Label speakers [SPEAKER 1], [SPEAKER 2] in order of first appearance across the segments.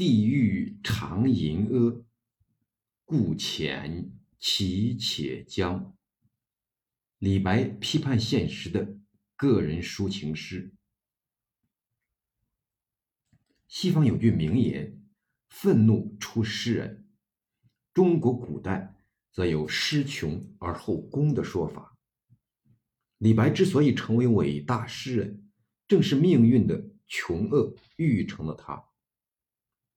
[SPEAKER 1] 地狱常淫阿，故浅其且将。李白批判现实的个人抒情诗。西方有句名言：“愤怒出诗人。”中国古代则有“诗穷而后工”的说法。李白之所以成为伟大诗人，正是命运的穷厄育成了他。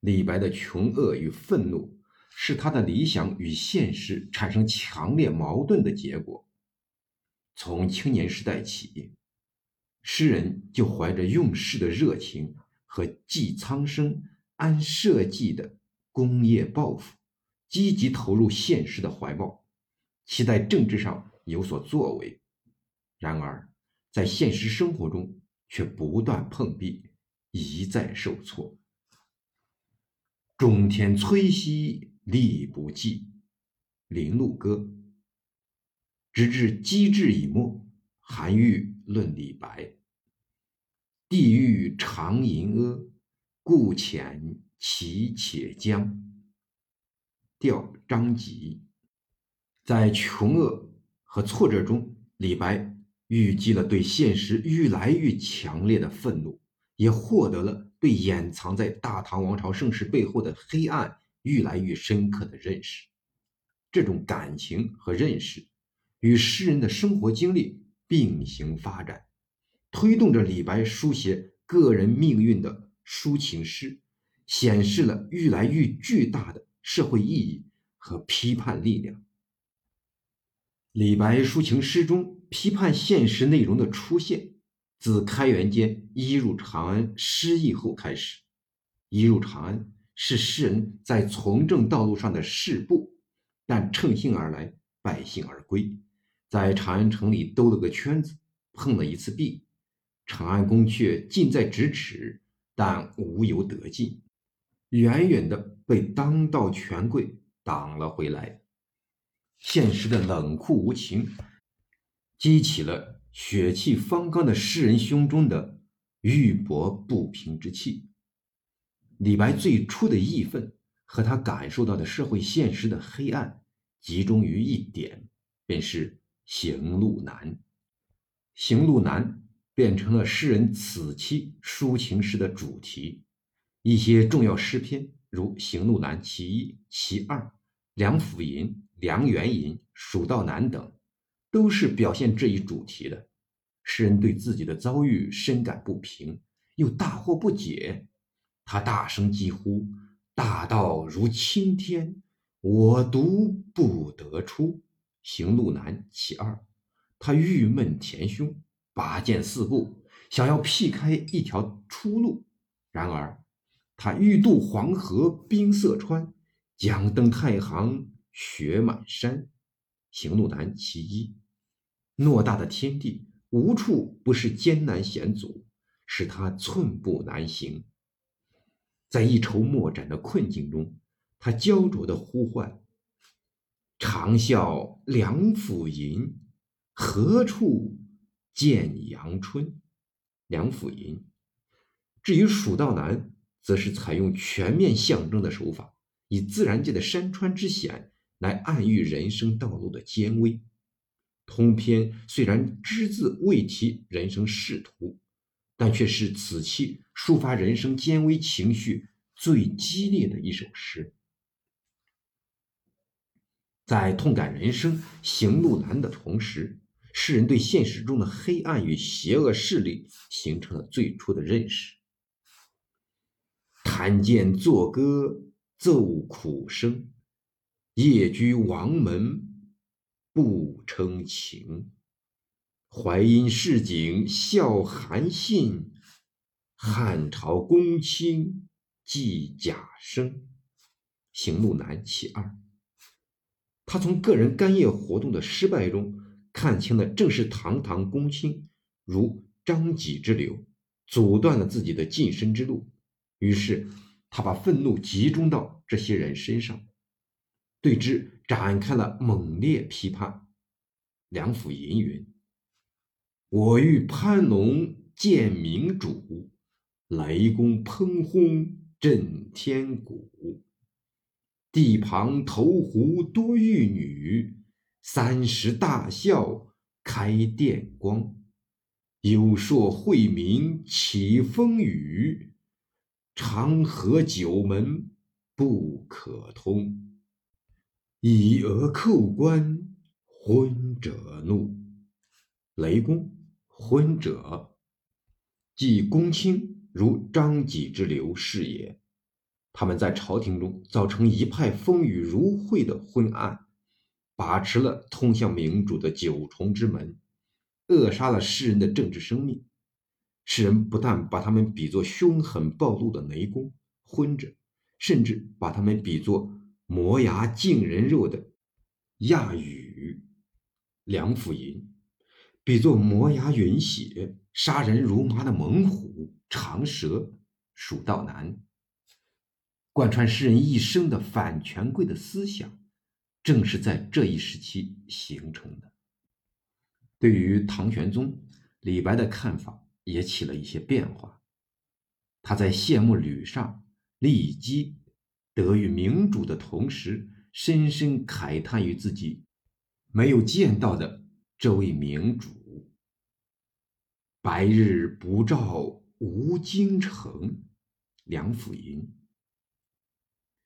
[SPEAKER 1] 李白的穷厄与愤怒，是他的理想与现实产生强烈矛盾的结果。从青年时代起，诗人就怀着用世的热情和济苍生、安社稷的功业抱负，积极投入现实的怀抱，期待政治上有所作为。然而，在现实生活中却不断碰壁，一再受挫。中天摧兮力不济，《林禄歌》。直至机智已末，韩愈论李白：“地狱常淫阿，故遣其且将。”调张籍。在穷厄和挫折中，李白郁积了对现实愈来愈强烈的愤怒，也获得了对掩藏在大唐王朝盛世背后的黑暗愈来愈深刻的认识。这种感情和认识。与诗人的生活经历并行发展，推动着李白书写个人命运的抒情诗，显示了愈来愈巨大的社会意义和批判力量。李白抒情诗中批判现实内容的出现，自开元间一入长安失意后开始。一入长安是诗人在从政道路上的试步，但乘兴而来，败兴而归。在长安城里兜了个圈子，碰了一次壁，长安宫阙近在咫尺，但无由得进，远远的被当道权贵挡了回来。现实的冷酷无情，激起了血气方刚的诗人胸中的郁薄不平之气。李白最初的义愤和他感受到的社会现实的黑暗，集中于一点，便是。行路难，行路难变成了诗人此期抒情诗的主题。一些重要诗篇，如《行路难·其一》《其二》《梁甫吟》《梁元吟》《蜀道难》等，都是表现这一主题的。诗人对自己的遭遇深感不平，又大惑不解，他大声疾呼：“大道如青天，我独不得出。”行路难，其二，他郁闷填胸，拔剑四顾，想要辟开一条出路。然而，他欲渡黄河冰塞川，将登太行雪满山。行路难，其一，偌大的天地，无处不是艰难险阻，使他寸步难行。在一筹莫展的困境中，他焦灼地呼唤。长啸梁甫吟，何处见阳春？梁甫吟。至于蜀道难，则是采用全面象征的手法，以自然界的山川之险来暗喻人生道路的艰危。通篇虽然只字未提人生仕途，但却是此期抒发人生艰危情绪最激烈的一首诗。在痛感人生行路难的同时，诗人对现实中的黑暗与邪恶势力形成了最初的认识。弹剑作歌奏苦声，夜居王门不称情。淮阴市井笑韩信，汉朝公卿寄贾生。行路难其二。他从个人干业活动的失败中看清了，正是堂堂公卿如张己之流，阻断了自己的晋升之路。于是，他把愤怒集中到这些人身上，对之展开了猛烈批判。梁甫吟云：“我欲攀龙见明主，雷公喷轰震天鼓。地旁投壶多玉女，三十大笑开电光。有朔惠民起风雨，长河九门不可通。以讹扣关，昏者怒。雷公，昏者，即公卿如张己之流是也。他们在朝廷中造成一派风雨如晦的昏暗，把持了通向明主的九重之门，扼杀了世人的政治生命。世人不但把他们比作凶狠暴露的雷公、昏者，甚至把他们比作磨牙净人肉的亚羽、梁甫吟。比作磨牙吮血、杀人如麻的猛虎、长蛇、蜀道难，贯穿诗人一生的反权贵的思想，正是在这一时期形成的。对于唐玄宗，李白的看法也起了一些变化。他在谢幕吕上立基得遇明主的同时，深深慨叹于自己没有见到的。这位明主，白日不照无京城。梁甫吟。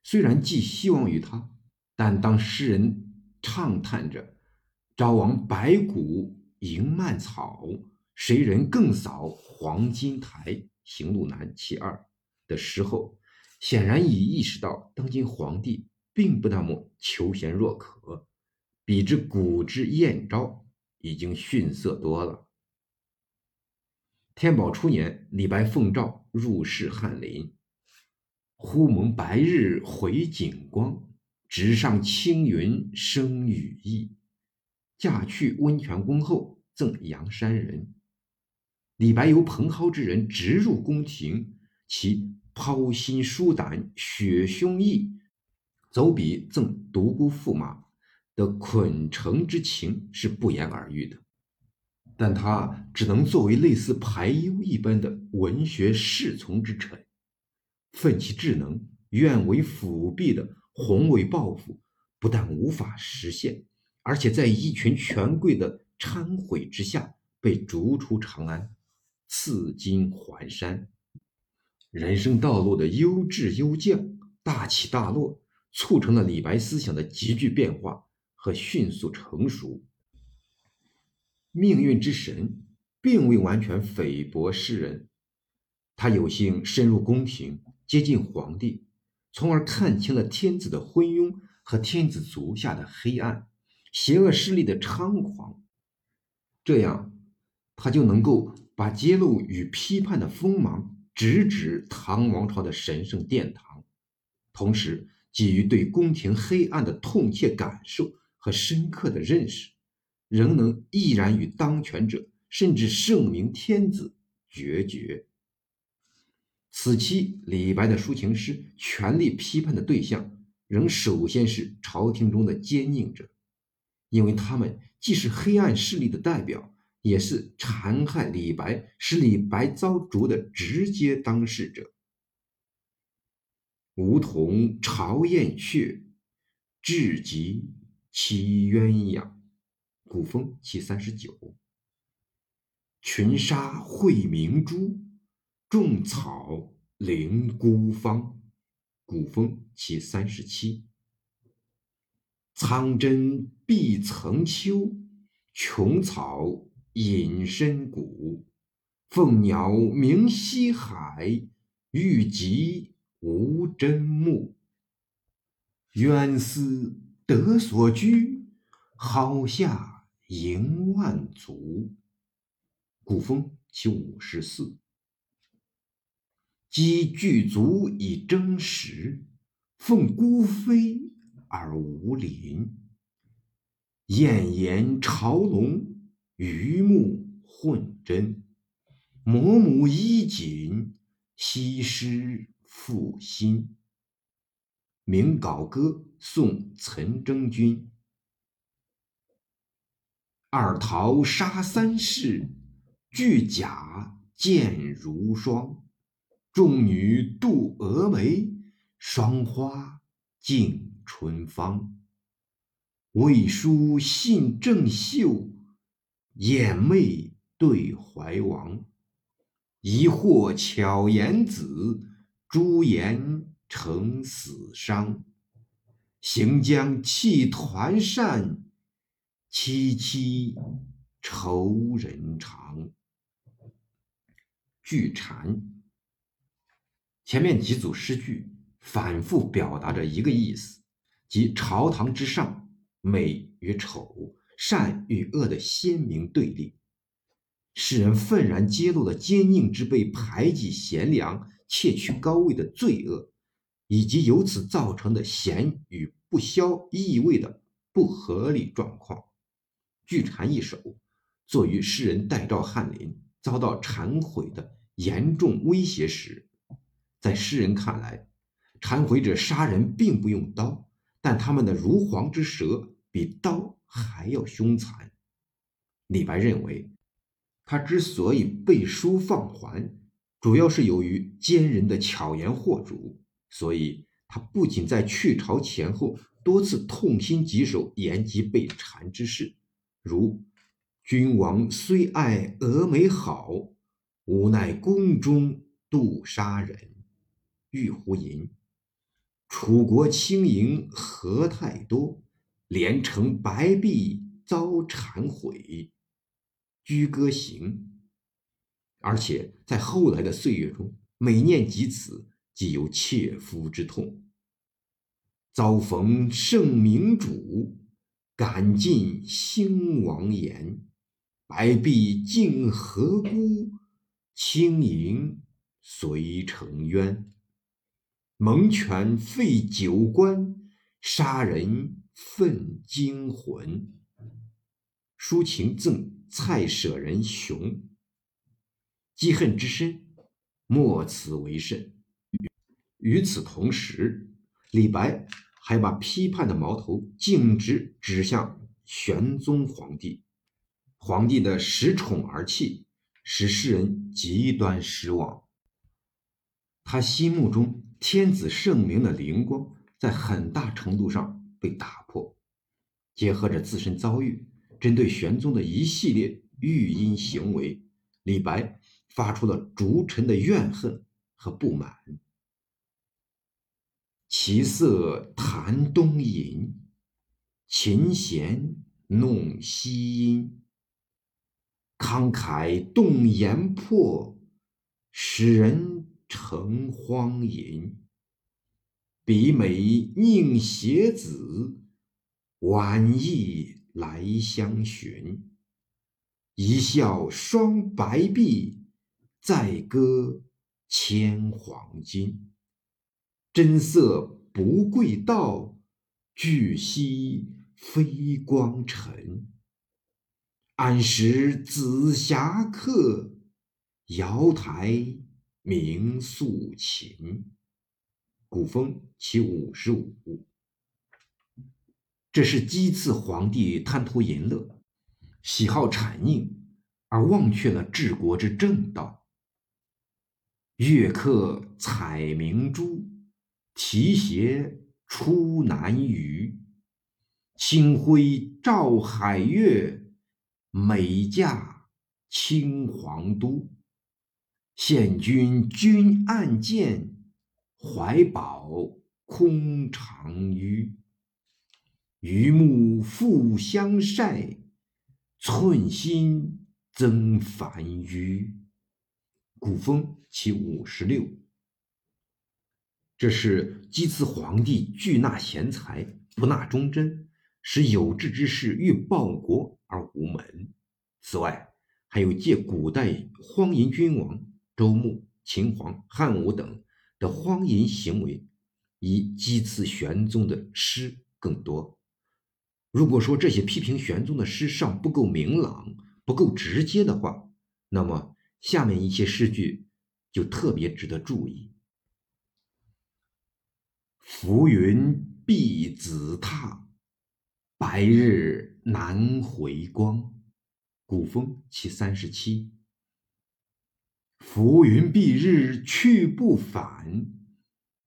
[SPEAKER 1] 虽然寄希望于他，但当诗人畅叹着“朝王白骨迎蔓草，谁人更扫黄金台”行路难其二的时候，显然已意识到当今皇帝并不那么求贤若渴，比之古之燕昭。已经逊色多了。天宝初年，李白奉诏入仕翰林，忽蒙白日回景光，直上青云生羽翼。驾去温泉宫后，赠阳山人。李白由蓬蒿之人直入宫廷，其抛心疏胆、血胸臆，走笔赠独孤驸马。的捆城之情是不言而喻的，但他只能作为类似排忧一般的文学侍从之臣，奋其智能，愿为辅弼的宏伟抱负，不但无法实现，而且在一群权贵的忏悔之下，被逐出长安，赐金还山。人生道路的优质优降、大起大落，促成了李白思想的急剧变化。和迅速成熟，命运之神并未完全菲薄世人。他有幸深入宫廷，接近皇帝，从而看清了天子的昏庸和天子足下的黑暗、邪恶势力的猖狂。这样，他就能够把揭露与批判的锋芒直指唐王朝的神圣殿堂，同时基于对宫廷黑暗的痛切感受。和深刻的认识，仍能毅然与当权者甚至圣明天子决绝。此期李白的抒情诗，全力批判的对象仍首先是朝廷中的奸佞者，因为他们既是黑暗势力的代表，也是残害李白、使李白遭逐的直接当事者。梧桐巢燕雀，至极。其鸳鸯，古风其三十九。群沙会明珠，众草凌孤芳，古风其三十七。苍针闭层秋，琼草隐深谷。凤鸟鸣西海，玉极无真木。渊思。得所居，蒿下迎万足。古风其五十四。积具足以争食，凤孤飞而无邻。燕言巢笼，鱼目混真。嫫母衣锦，西施复新。明稿歌送岑征君。二桃杀三士，巨甲剑如霜。众女渡蛾眉，霜花竞春芳。未书信正秀，掩媚对怀王。疑惑巧言子，朱颜成死伤。行将弃团扇，凄凄愁人长。句蝉。前面几组诗句反复表达着一个意思，即朝堂之上，美与丑、善与恶的鲜明对立。诗人愤然揭露了奸佞之辈排挤贤良、窃取高位的罪恶，以及由此造成的贤与不肖意味的不合理状况。据蝉一首，作于诗人代赵翰林遭到忏悔的严重威胁时。在诗人看来，忏悔者杀人并不用刀，但他们的如簧之舌比刀还要凶残。李白认为，他之所以背书放还，主要是由于奸人的巧言惑主，所以他不仅在去朝前后多次痛心疾首言及被禅之事，如“君王虽爱峨眉好，无奈宫中度杀人。”玉壶吟，楚国轻盈何太多，连城白璧遭谗毁。居歌行，而且在后来的岁月中，每念及此，即有切肤之痛。遭逢圣明主，感尽兴亡言。白璧竟何辜？轻盈遂成冤。蒙权废九官，杀人愤惊魂。抒情赠蔡舍人熊，积恨之深，莫此为甚。与此同时，李白还把批判的矛头径直指向玄宗皇帝。皇帝的恃宠而泣，使世人极端失望。他心目中。天子圣明的灵光在很大程度上被打破，结合着自身遭遇，针对玄宗的一系列御阴行为，李白发出了逐臣的怨恨和不满。其色谈东引，琴弦弄西音。慷慨动言魄，使人。成荒淫，比美宁携子，晚意来相寻。一笑双白璧，再歌千黄金。真色不贵道，巨兮非光尘。安识紫霞客，瑶台。明素琴，古风其五十五。这是讥刺皇帝贪图淫乐，喜好谄佞，而忘却了治国之正道。月客采明珠，提携出南隅。清辉照海月，美驾清皇都。献君君暗见，怀宝空长吁。榆木复相晒，寸心增繁纡。古风其五十六。这是讥刺皇帝拒纳贤才，不纳忠贞，使有志之士欲报国而无门。此外，还有借古代荒淫君王。周穆、秦皇、汉武等的荒淫行为，以讥刺玄宗的诗更多。如果说这些批评玄宗的诗尚不够明朗、不够直接的话，那么下面一些诗句就特别值得注意：“浮云蔽紫榻，白日难回光。”古风其三十七。浮云蔽日去不返，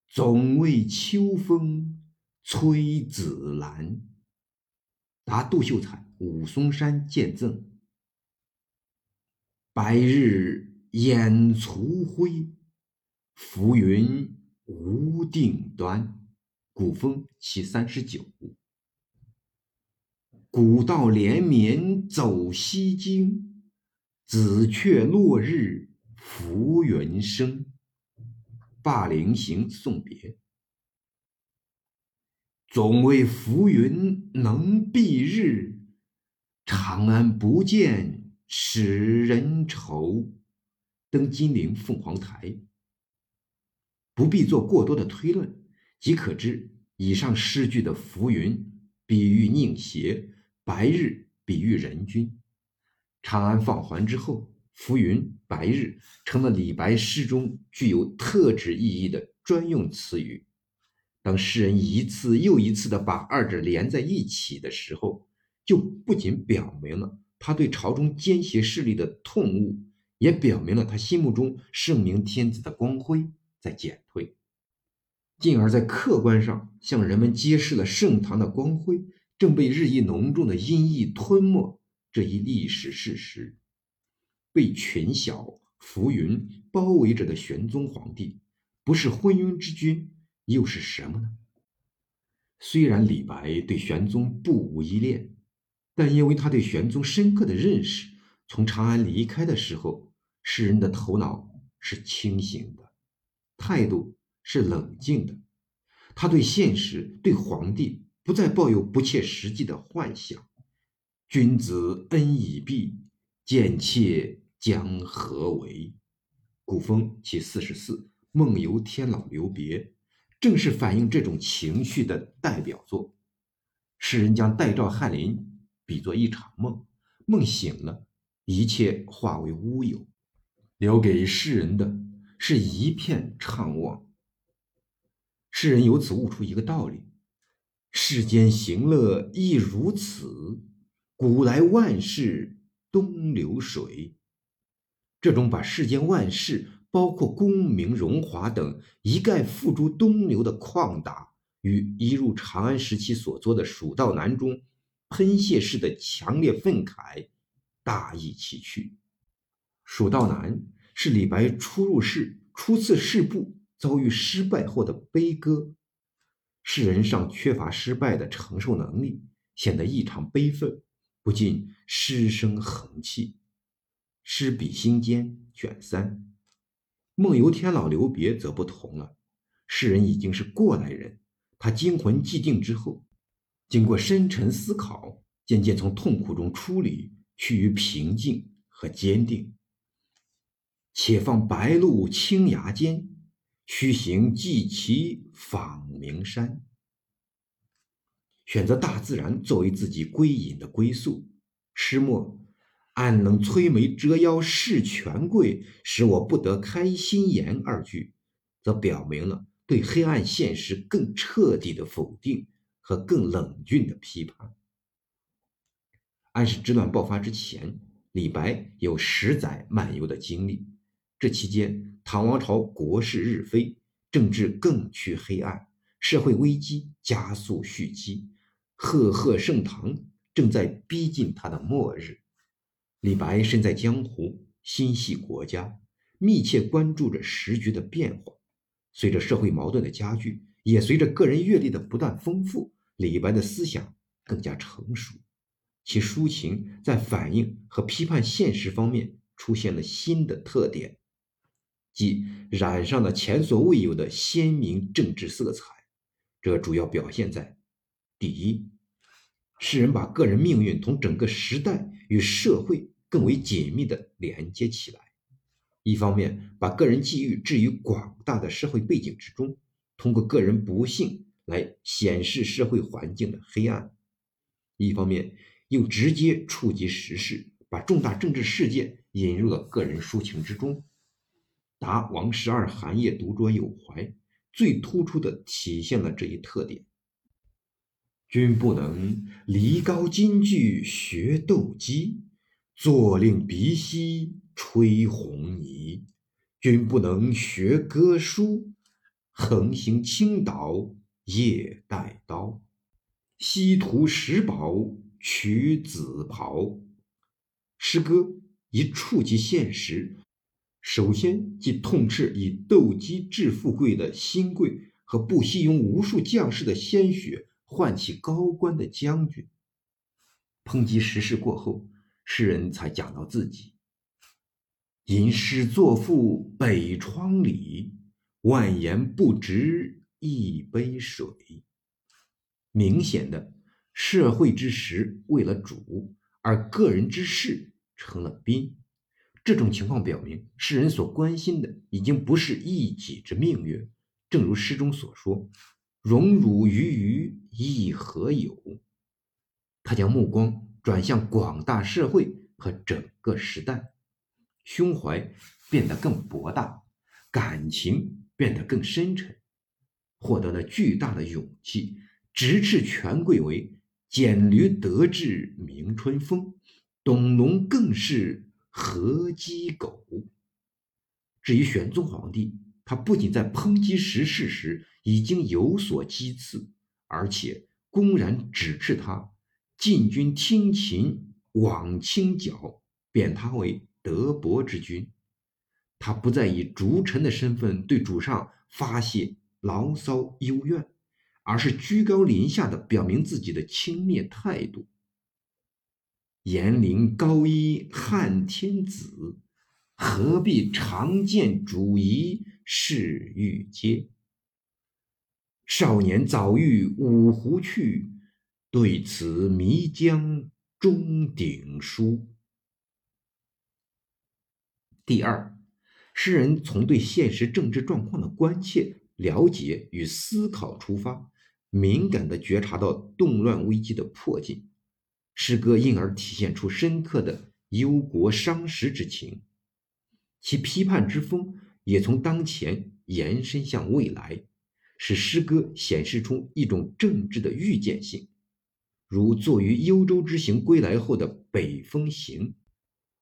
[SPEAKER 1] 总为秋风吹紫兰。答杜秀才武松山见赠。白日掩簇辉，浮云无定端。古风其三十九。古道连绵走西京，紫雀落日浮云生。灞陵行送别。总为浮云能蔽日，长安不见使人愁。登金陵凤凰台。不必做过多的推论，即可知以上诗句的浮云比喻宁邪。白日比喻人君，长安放还之后，浮云、白日成了李白诗中具有特指意义的专用词语。当诗人一次又一次地把二者连在一起的时候，就不仅表明了他对朝中奸邪势力的痛恶，也表明了他心目中圣明天子的光辉在减退，进而，在客观上向人们揭示了盛唐的光辉。正被日益浓重的阴翳吞没这一历史事实，被群小浮云包围着的玄宗皇帝，不是昏庸之君，又是什么呢？虽然李白对玄宗不无依恋，但因为他对玄宗深刻的认识，从长安离开的时候，诗人的头脑是清醒的，态度是冷静的，他对现实，对皇帝。不再抱有不切实际的幻想。君子恩已毕，贱妾将何为？古风其四十四，《梦游天姥留别》正是反映这种情绪的代表作。诗人将代赵翰林比作一场梦，梦醒了，一切化为乌有，留给世人的是一片怅惘。诗人由此悟出一个道理。世间行乐亦如此，古来万事东流水。这种把世间万事，包括功名荣华等，一概付诸东流的旷达，与一入长安时期所作的《蜀道难》中喷泄式的强烈愤慨大异其趣。《蜀道难》是李白初入仕、初次仕部遭遇失败后的悲歌。世人尚缺乏失败的承受能力，显得异常悲愤，不禁失声横泣。诗笔心间卷三，梦游天姥留别则不同了。诗人已经是过来人，他惊魂既定之后，经过深沉思考，渐渐从痛苦中出离，趋于平静和坚定。且放白鹿青崖间。须行即骑访名山，选择大自然作为自己归隐的归宿。诗末“安能摧眉折腰事权贵，使我不得开心颜”二句，则表明了对黑暗现实更彻底的否定和更冷峻的批判。安史之乱爆发之前，李白有十载漫游的经历，这期间。唐王朝国势日非，政治更趋黑暗，社会危机加速蓄积，赫赫盛唐正在逼近他的末日。李白身在江湖，心系国家，密切关注着时局的变化。随着社会矛盾的加剧，也随着个人阅历的不断丰富，李白的思想更加成熟，其抒情在反映和批判现实方面出现了新的特点。即染上了前所未有的鲜明政治色彩，这主要表现在：第一，诗人把个人命运同整个时代与社会更为紧密地连接起来；一方面，把个人际遇置于广大的社会背景之中，通过个人不幸来显示社会环境的黑暗；一方面，又直接触及时事，把重大政治事件引入了个人抒情之中。答王十二寒夜独酌有怀，最突出的体现了这一特点。君不能离高金句学斗鸡，坐令鼻息吹红泥。君不能学歌书，横行青岛夜带刀。西图石宝取紫袍。诗歌一触及现实，首先即痛斥以斗鸡致富贵的新贵和不惜用无数将士的鲜血唤起高官的将军。抨击时事过后，诗人才讲到自己。吟诗作赋北窗里，万言不值一杯水。明显的，社会之实为了主，而个人之事成了宾。这种情况表明，诗人所关心的已经不是一己之命运。正如诗中所说：“荣辱于于亦何有？”他将目光转向广大社会和整个时代。胸怀变得更博大，感情变得更深沉，获得了巨大的勇气，直斥权贵为简驴得志明春风，董龙更是合鸡狗。至于玄宗皇帝，他不仅在抨击时事时已经有所讥刺，而且公然指斥他禁军听秦枉清剿，贬他为。德薄之君，他不再以逐臣的身份对主上发泄牢骚幽怨，而是居高临下的表明自己的轻蔑态度。严陵高一汉天子，何必长见主仪侍御阶？少年早遇五湖去，对此迷将钟鼎书。第二，诗人从对现实政治状况的关切、了解与思考出发，敏感地觉察到动乱危机的迫近，诗歌因而体现出深刻的忧国伤时之情。其批判之风也从当前延伸向未来，使诗歌显示出一种政治的预见性，如作于幽州之行归来后的《北风行》，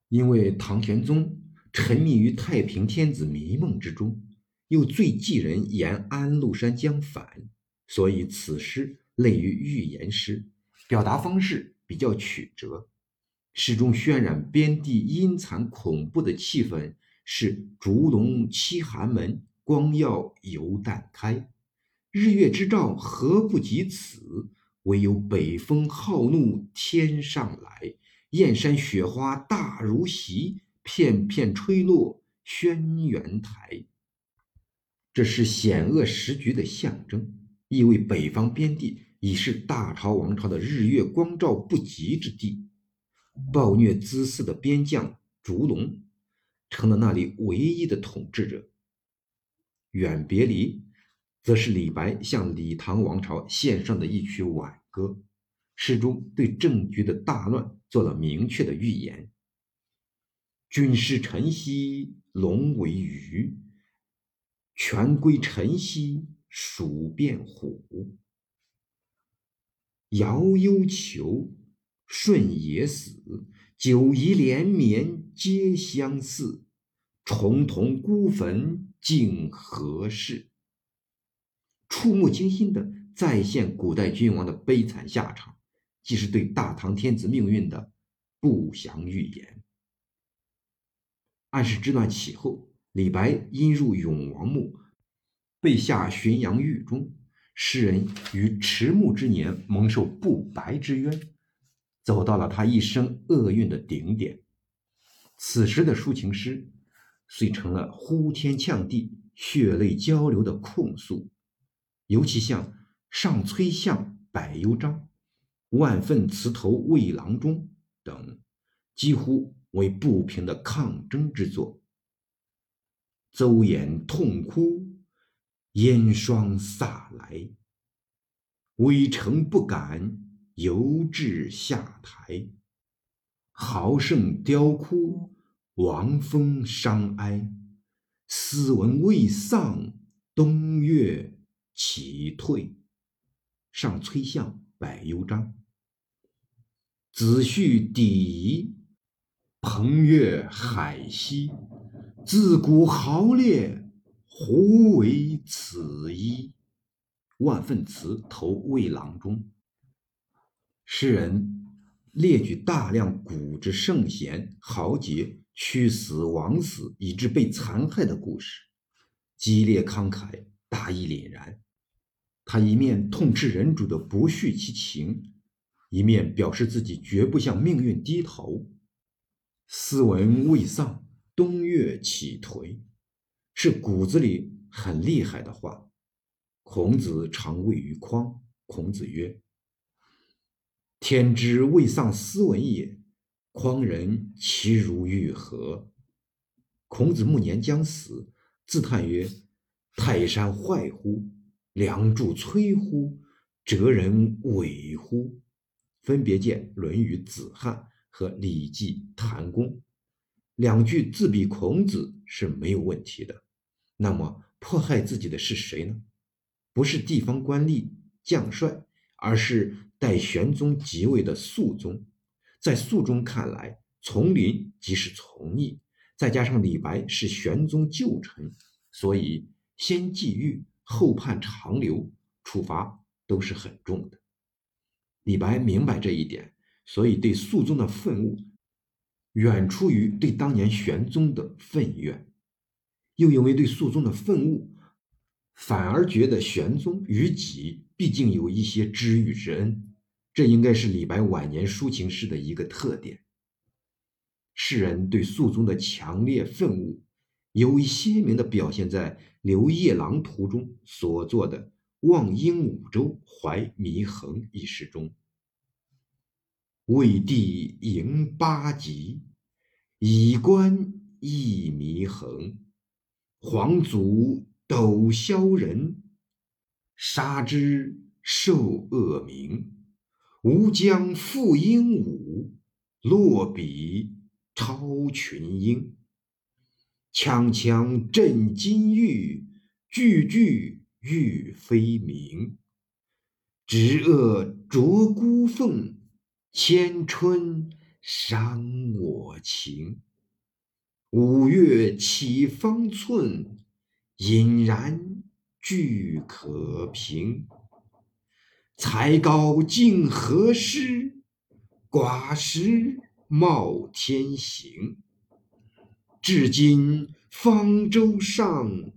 [SPEAKER 1] 因为唐玄宗。沉迷于太平天子迷梦之中，又最忌人言安禄山将反，所以此诗类于寓言诗，表达方式比较曲折。诗中渲染边地阴惨恐怖的气氛，是烛龙栖寒门，光耀犹旦开。日月之照何不及此？唯有北风浩怒天上来，燕山雪花大如席。片片吹落轩辕台，这是险恶时局的象征，意味北方边地已是大朝王朝的日月光照不及之地。暴虐滋肆的边将烛龙，成了那里唯一的统治者。远别离，则是李白向李唐王朝献上的一曲挽歌，诗中对政局的大乱做了明确的预言。君师晨曦龙为鱼，权归晨曦鼠变虎。遥忧囚，舜也死，九夷连绵皆相似。重瞳孤坟竟何事？触目惊心的再现古代君王的悲惨下场，既是对大唐天子命运的不祥预言。安史之乱起后，李白因入永王墓，被下浔阳狱中。诗人于迟暮之年蒙受不白之冤，走到了他一生厄运的顶点。此时的抒情诗，遂成了呼天呛地、血泪交流的控诉。尤其像“上崔相百忧章”“万愤祠头魏郎中”等，几乎。为不平的抗争之作，邹衍痛哭，烟霜洒来，微臣不敢犹至下台。豪盛凋枯，王风伤哀。斯文未丧，东岳岂退？上崔相百忧章，子胥抵夷。彭越海西，自古豪烈，胡为此一？万份词投魏郎中。诗人列举大量古之圣贤豪杰屈死枉死，以致被残害的故事，激烈慷慨，大义凛然。他一面痛斥人主的不恤其情，一面表示自己绝不向命运低头。斯文未丧，东岳启颓，是骨子里很厉害的话。孔子常谓于匡，孔子曰：“天之未丧斯文也，匡人其如欲何？”孔子暮年将死，自叹曰：“泰山坏乎？梁祝摧乎？哲人伪乎？”分别见《论语·子罕》。和《礼记·谭公》两句自比孔子是没有问题的。那么迫害自己的是谁呢？不是地方官吏、将帅，而是代玄宗即位的肃宗。在肃宗看来，从林即是从逆，再加上李白是玄宗旧臣，所以先际遇后判长流，处罚都是很重的。李白明白这一点。所以，对肃宗的愤恶远出于对当年玄宗的愤怨，又因为对肃宗的愤恶，反而觉得玄宗与己毕竟有一些知遇之恩。这应该是李白晚年抒情诗的一个特点。诗人对肃宗的强烈愤恶，尤为鲜明地表现在《刘夜郎图》中所作的《望鹦鹉洲怀祢衡》一诗中。魏帝迎八极，以观一祢衡。皇祖斗骁人，杀之受恶名。吾将复鹦鹉，落笔超群英。锵锵震金玉，句句欲飞鸣。直恶啄孤凤。千春伤我情，五月起方寸，隐然俱可平。才高竟何施？寡识冒天行。至今方舟上，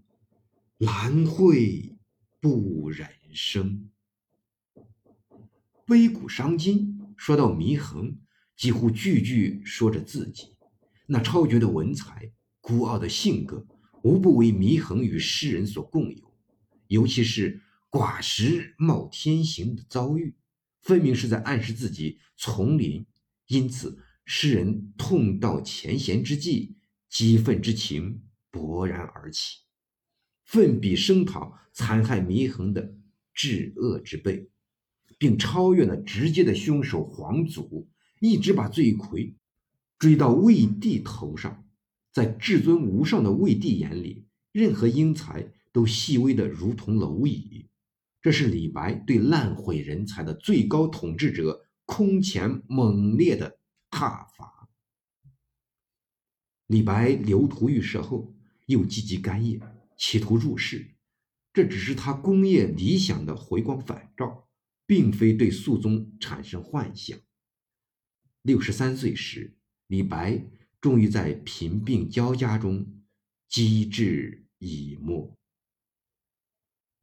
[SPEAKER 1] 兰蕙不忍生。悲古伤今。说到祢衡，几乎句句说着自己那超绝的文采、孤傲的性格，无不为祢衡与诗人所共有。尤其是“寡食冒天行”的遭遇，分明是在暗示自己丛林。因此，诗人痛到前贤之际，激愤之情勃然而起，奋笔声讨残害祢衡的至恶之辈。并超越了直接的凶手皇祖，一直把罪魁追到魏帝头上。在至尊无上的魏帝眼里，任何英才都细微的如同蝼蚁。这是李白对烂毁人才的最高统治者空前猛烈的挞伐。李白留图预设后，又积极干业，企图入仕，这只是他功业理想的回光返照。并非对肃宗产生幻想。六十三岁时，李白终于在贫病交加中机智已没。